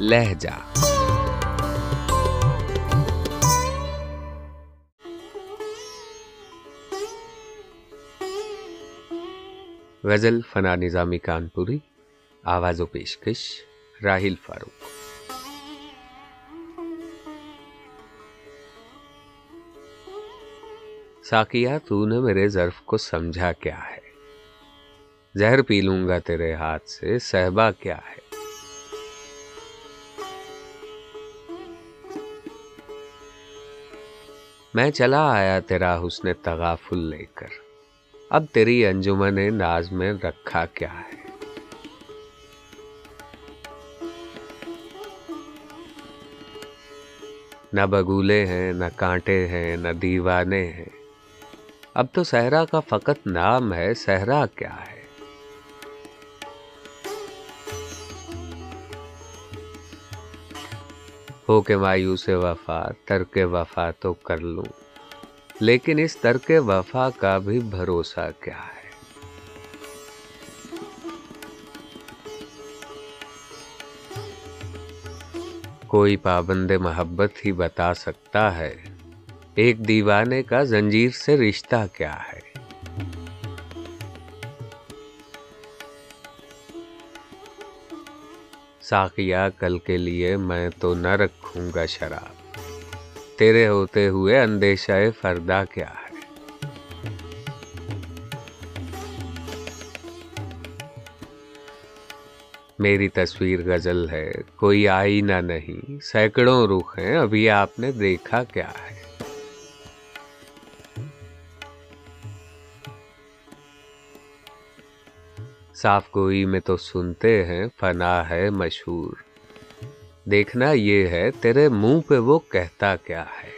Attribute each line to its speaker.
Speaker 1: لہجہ۔ غزل فنا نظامی کانپوری، آواز و پیشکش راہل فاروق۔ ساکیا تو نے میرے ظرف کو سمجھا کیا ہے۔ زہر پی لوں گا تیرے ہاتھ سے، صحبا کیا ہے؟ میں چلا آیا تیرا حسن تغافل لے کر۔ اب تیری انجمن ناز میں رکھا کیا ہے؟ نہ بگولے ہیں، نہ کانٹے ہیں، نہ دیوانے ہیں۔ اب تو صحرا کا فقط نام ہے، صحرا کیا ہے؟ ہو کے مایوس وفا ترک وفا تو کر لوں۔ لیکن اس ترک وفا کا بھی بھروسہ کیا ہے؟ کوئی پابند محبت ہی بتا سکتا ہے، ایک دیوانے کا زنجیر سے رشتہ کیا ہے؟ ساقیا کل کے لیے میں تو نہ رکھوں گا شراب۔ تیرے ہوتے ہوئے اندیشہ فردا کیا ہے؟ میری تصویر غزل ہے، کوئی آئینہ نہیں۔ سینکڑوں رخ ہیں، ابھی آپ نے دیکھا کیا ہے؟ صاف گوئی میں تو سنتے ہیں، فنا ہے مشہور۔ دیکھنا یہ ہے، تیرے منہ پہ وہ کہتا کیا ہے؟